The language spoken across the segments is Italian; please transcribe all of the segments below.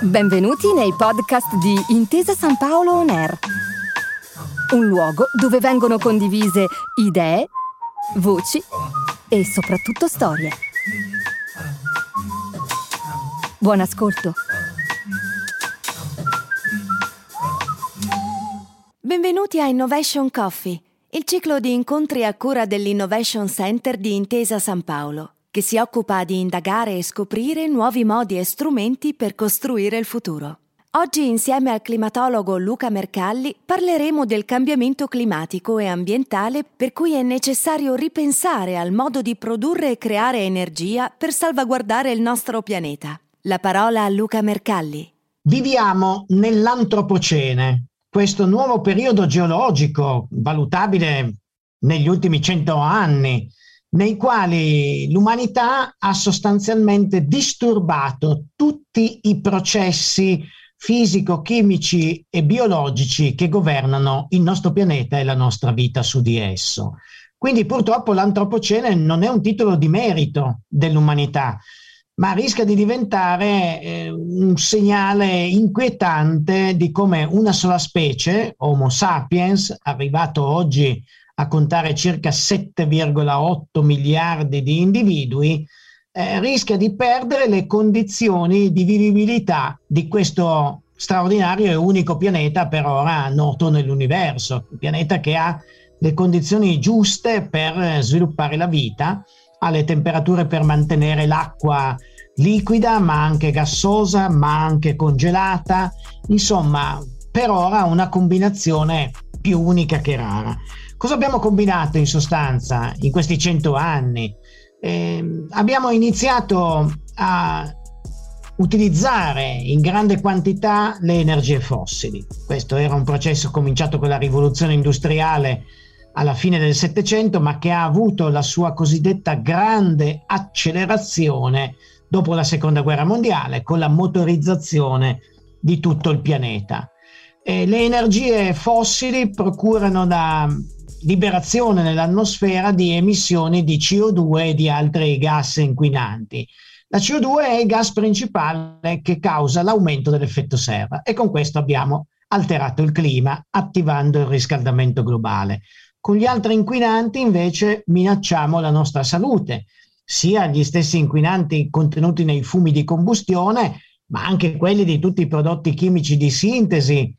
Benvenuti nei podcast di Intesa San Paolo On Air, un luogo dove vengono condivise idee, voci e soprattutto storie. Buon ascolto. Benvenuti a Innovation Coffee, il ciclo di incontri a cura dell'Innovation Center di Intesa San Paolo che si occupa di indagare e scoprire nuovi modi e strumenti per costruire il futuro. Oggi insieme al climatologo Luca Mercalli parleremo del cambiamento climatico e ambientale per cui è necessario ripensare al modo di produrre e creare energia per salvaguardare il nostro pianeta. La parola a Luca Mercalli. Viviamo nell'antropocene, questo nuovo periodo geologico valutabile negli ultimi cento anni nei quali l'umanità ha sostanzialmente disturbato tutti i processi fisico-chimici e biologici che governano il nostro pianeta e la nostra vita su di esso. Quindi purtroppo l'antropocene non è un titolo di merito dell'umanità, ma rischia di diventare eh, un segnale inquietante di come una sola specie, Homo sapiens, arrivato oggi a contare circa 7,8 miliardi di individui, eh, rischia di perdere le condizioni di vivibilità di questo straordinario e unico pianeta per ora noto nell'universo, un pianeta che ha le condizioni giuste per sviluppare la vita, ha le temperature per mantenere l'acqua liquida, ma anche gassosa, ma anche congelata, insomma, per ora una combinazione più unica che rara. Cosa abbiamo combinato in sostanza in questi cento anni? Eh, abbiamo iniziato a utilizzare in grande quantità le energie fossili. Questo era un processo cominciato con la rivoluzione industriale alla fine del Settecento, ma che ha avuto la sua cosiddetta grande accelerazione dopo la Seconda Guerra Mondiale, con la motorizzazione di tutto il pianeta. E le energie fossili procurano da liberazione nell'atmosfera di emissioni di CO2 e di altri gas inquinanti. La CO2 è il gas principale che causa l'aumento dell'effetto serra e con questo abbiamo alterato il clima attivando il riscaldamento globale. Con gli altri inquinanti invece minacciamo la nostra salute, sia gli stessi inquinanti contenuti nei fumi di combustione, ma anche quelli di tutti i prodotti chimici di sintesi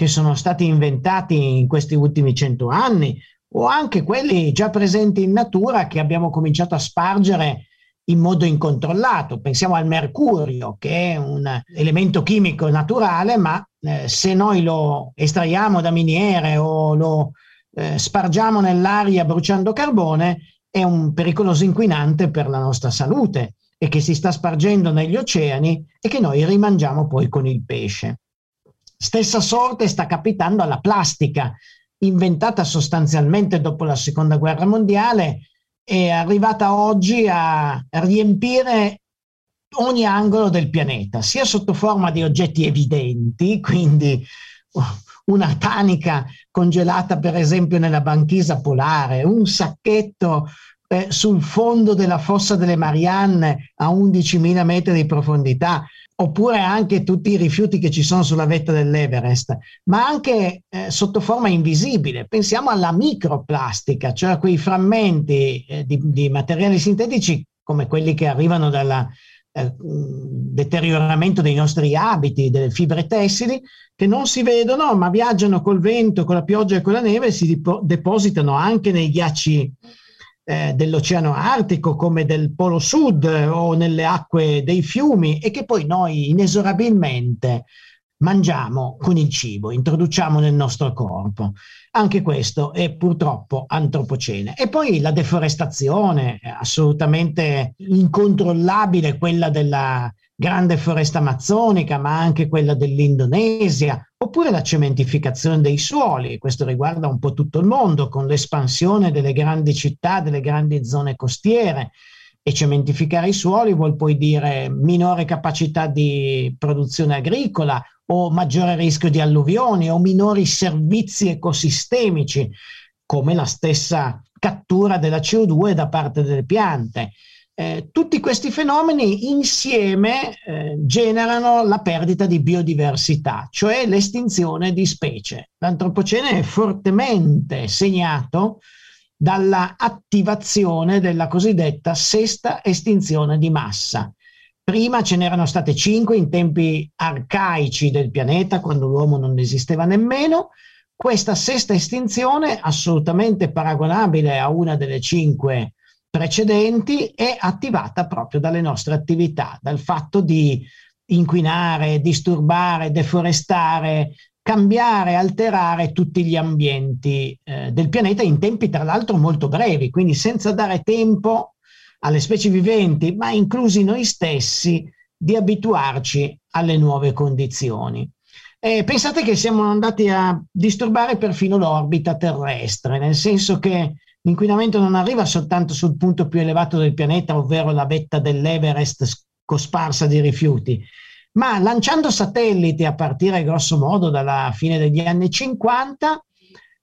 che sono stati inventati in questi ultimi cento anni o anche quelli già presenti in natura che abbiamo cominciato a spargere in modo incontrollato. Pensiamo al mercurio, che è un elemento chimico naturale, ma eh, se noi lo estraiamo da miniere o lo eh, spargiamo nell'aria bruciando carbone, è un pericoloso inquinante per la nostra salute e che si sta spargendo negli oceani e che noi rimangiamo poi con il pesce. Stessa sorte sta capitando alla plastica, inventata sostanzialmente dopo la seconda guerra mondiale, è arrivata oggi a riempire ogni angolo del pianeta, sia sotto forma di oggetti evidenti, quindi una tanica congelata per esempio nella banchisa polare, un sacchetto eh, sul fondo della fossa delle Marianne a 11.000 metri di profondità, oppure anche tutti i rifiuti che ci sono sulla vetta dell'Everest, ma anche eh, sotto forma invisibile. Pensiamo alla microplastica, cioè a quei frammenti eh, di, di, materiali sintetici come quelli che arrivano dal eh, deterioramento dei nostri abiti, delle fibre tessili, che non si vedono, ma viaggiano col vento, con la pioggia e con la neve e si depositano anche nei ghiacci eh, dell'Oceano Artico come del Polo Sud o nelle acque dei fiumi e che poi noi inesorabilmente mangiamo con il cibo, introduciamo nel nostro corpo. Anche questo è purtroppo antropocene. E poi la deforestazione, assolutamente incontrollabile, quella della grande foresta amazzonica, ma anche quella dell'Indonesia, oppure la cementificazione dei suoli, questo riguarda un po' tutto il mondo, con l'espansione delle grandi città, delle grandi zone costiere. E cementificare i suoli vuol poi dire minore capacità di produzione agricola o maggiore rischio di alluvioni o minori servizi ecosistemici, come la stessa cattura della CO2 da parte delle piante Eh, tutti questi fenomeni insieme eh, generano la perdita di biodiversità, cioè l'estinzione di specie. L'antropocene è fortemente segnato dalla attivazione della cosiddetta sesta estinzione di massa. Prima ce n'erano state cinque in tempi arcaici del pianeta, quando l'uomo non esisteva nemmeno. Questa sesta estinzione, assolutamente paragonabile a una delle cinque precedenti, è attivata proprio dalle nostre attività, dal fatto di inquinare, disturbare, deforestare, cambiare, alterare tutti gli ambienti eh, del pianeta in tempi tra l'altro molto brevi, quindi senza dare tempo alle specie viventi, ma inclusi noi stessi, di abituarci alle nuove condizioni. E pensate che siamo andati a disturbare perfino l'orbita terrestre, nel senso che l'inquinamento non arriva soltanto sul punto più elevato del pianeta, ovvero la vetta dell'Everest cosparsa di rifiuti, ma lanciando satelliti a partire grosso modo dalla fine degli anni 50,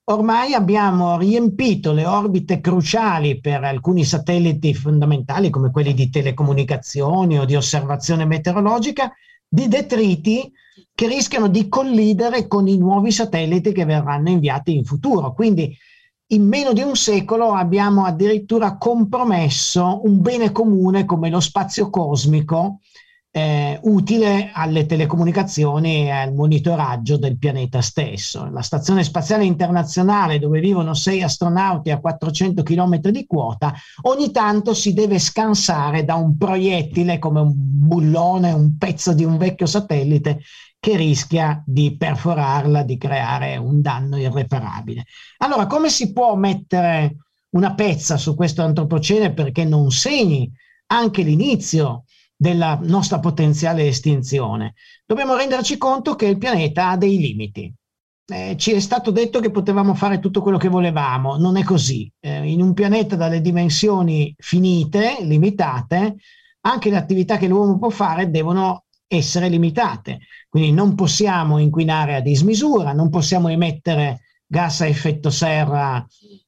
ormai abbiamo riempito le orbite cruciali per alcuni satelliti fondamentali come quelli di telecomunicazioni o di osservazione meteorologica di detriti che rischiano di collidere con i nuovi satelliti che verranno inviati in futuro. Quindi in meno di un secolo abbiamo addirittura compromesso un bene comune come lo spazio cosmico eh, utile alle telecomunicazioni e al monitoraggio del pianeta stesso. La Stazione Spaziale Internazionale, dove vivono sei astronauti a 400 km di quota, ogni tanto si deve scansare da un proiettile come un bullone, un pezzo di un vecchio satellite che rischia di perforarla, di creare un danno irreparabile. Allora, come si può mettere una pezza su questo antropocene perché non segni anche l'inizio della nostra potenziale estinzione. Dobbiamo renderci conto che il pianeta ha dei limiti. Eh, ci è stato detto che potevamo fare tutto quello che volevamo, non è così. Eh, in un pianeta dalle dimensioni finite, limitate, anche le attività che l'uomo può fare devono essere limitate. Quindi non possiamo inquinare a dismisura, non possiamo emettere gas a effetto serra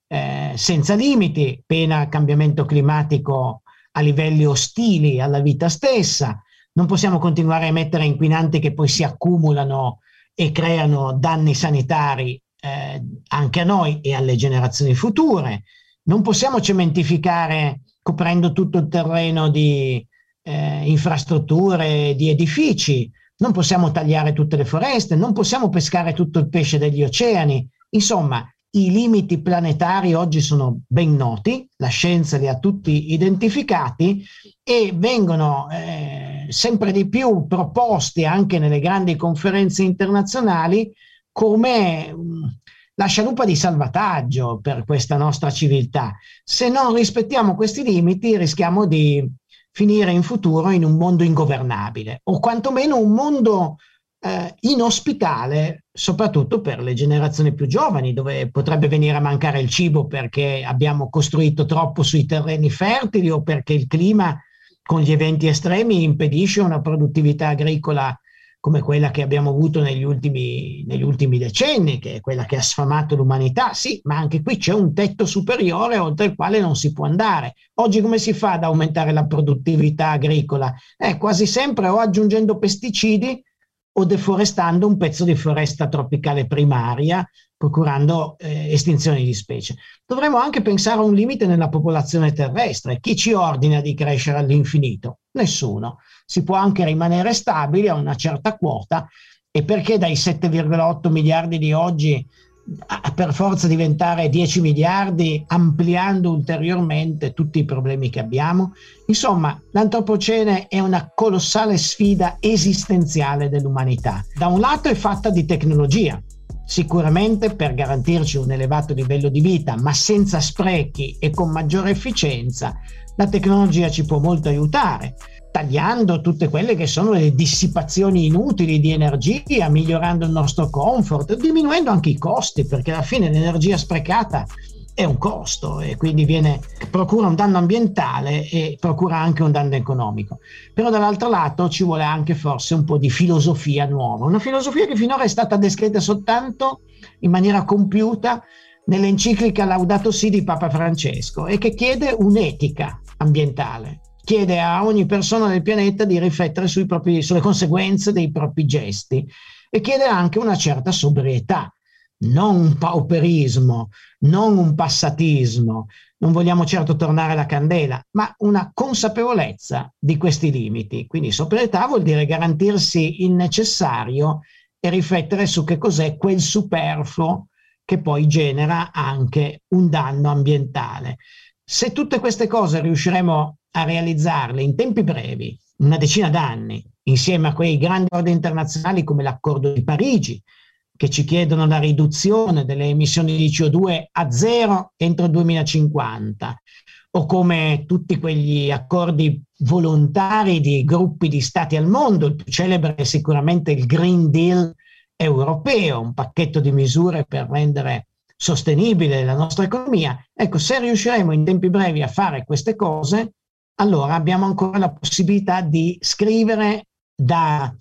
eh, senza limiti, pena cambiamento climatico a livelli ostili alla vita stessa. Non possiamo continuare a emettere inquinanti che poi si accumulano e creano danni sanitari eh, anche a noi e alle generazioni future. Non possiamo cementificare coprendo tutto il terreno di eh, infrastrutture, di edifici. Non possiamo tagliare tutte le foreste, non possiamo pescare tutto il pesce degli oceani. Insomma, i limiti planetari oggi sono ben noti, la scienza li ha tutti identificati e vengono eh, sempre di più proposti anche nelle grandi conferenze internazionali come mh, mm, la scialuppa di salvataggio per questa nostra civiltà. Se non rispettiamo questi limiti rischiamo di finire in futuro in un mondo ingovernabile o quantomeno un mondo eh, inospitale soprattutto per le generazioni più giovani, dove potrebbe venire a mancare il cibo perché abbiamo costruito troppo sui terreni fertili o perché il clima con gli eventi estremi impedisce una produttività agricola come quella che abbiamo avuto negli ultimi, negli ultimi decenni, che è quella che ha sfamato l'umanità. Sì, ma anche qui c'è un tetto superiore oltre il quale non si può andare. Oggi come si fa ad aumentare la produttività agricola? Eh, quasi sempre o aggiungendo pesticidi o deforestando un pezzo di foresta tropicale primaria, procurando eh, estinzioni di specie. Dovremmo anche pensare a un limite nella popolazione terrestre. Chi ci ordina di crescere all'infinito? Nessuno. Si può anche rimanere stabili a una certa quota e perché dai 7,8 miliardi di oggi per forza diventare 10 miliardi, ampliando ulteriormente tutti i problemi che abbiamo. Insomma, l'antropocene è una colossale sfida esistenziale dell'umanità. Da un lato è fatta di tecnologia, sicuramente per garantirci un elevato livello di vita, ma senza sprechi e con maggiore efficienza, la tecnologia ci può molto aiutare tagliando tutte quelle che sono le dissipazioni inutili di energia, migliorando il nostro comfort, diminuendo anche i costi, perché alla fine l'energia sprecata è un costo e quindi viene, procura un danno ambientale e procura anche un danno economico. Però dall'altro lato ci vuole anche forse un po' di filosofia nuova, una filosofia che finora è stata descritta soltanto in maniera compiuta nell'enciclica Laudato Si di Papa Francesco e che chiede un'etica ambientale chiede a ogni persona del pianeta di riflettere propri, sulle conseguenze dei propri gesti e chiede anche una certa sobrietà, non un pauperismo, non un passatismo, non vogliamo certo tornare alla candela, ma una consapevolezza di questi limiti. Quindi sobrietà vuol dire garantirsi il necessario e riflettere su che cos'è quel superfluo che poi genera anche un danno ambientale. Se tutte queste cose riusciremo a realizzarle in tempi brevi, una decina d'anni, insieme a quei grandi ordini internazionali come l'accordo di Parigi, che ci chiedono la riduzione delle emissioni di CO2 a zero entro il 2050, o come tutti quegli accordi volontari di gruppi di stati al mondo, il più celebre è sicuramente il Green Deal europeo, un pacchetto di misure per rendere sostenibile la nostra economia. Ecco, se riusciremo in tempi brevi a fare queste cose, allora abbiamo ancora la possibilità di scrivere da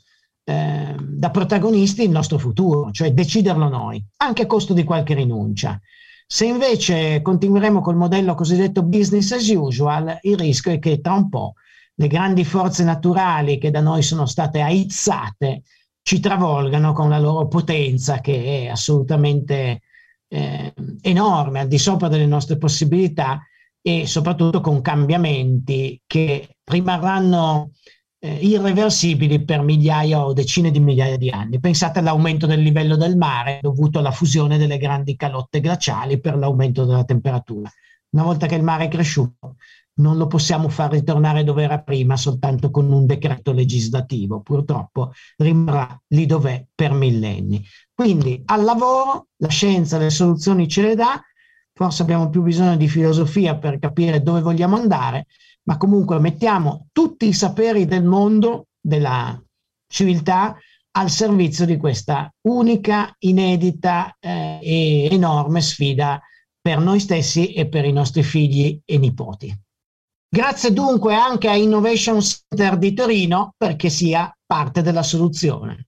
eh, da protagonisti il nostro futuro, cioè deciderlo noi, anche a costo di qualche rinuncia. Se invece continueremo col modello cosiddetto business as usual, il rischio è che tra un po' le grandi forze naturali che da noi sono state aizzate ci travolgano con la loro potenza che è assolutamente eh, enorme, al di sopra delle nostre possibilità e soprattutto con cambiamenti che rimarranno eh, irreversibili per migliaia o decine di migliaia di anni. Pensate all'aumento del livello del mare dovuto alla fusione delle grandi calotte glaciali per l'aumento della temperatura. Una volta che il mare è cresciuto, non lo possiamo far ritornare dove era prima soltanto con un decreto legislativo, purtroppo rimarrà lì dov'è per millenni. Quindi al lavoro la scienza le soluzioni ce le dà, forse abbiamo più bisogno di filosofia per capire dove vogliamo andare, ma comunque mettiamo tutti i saperi del mondo, della civiltà, al servizio di questa unica, inedita eh, e enorme sfida per noi stessi e per i nostri figli e nipoti. Grazie dunque anche a Innovation Center di Torino perché sia parte della soluzione.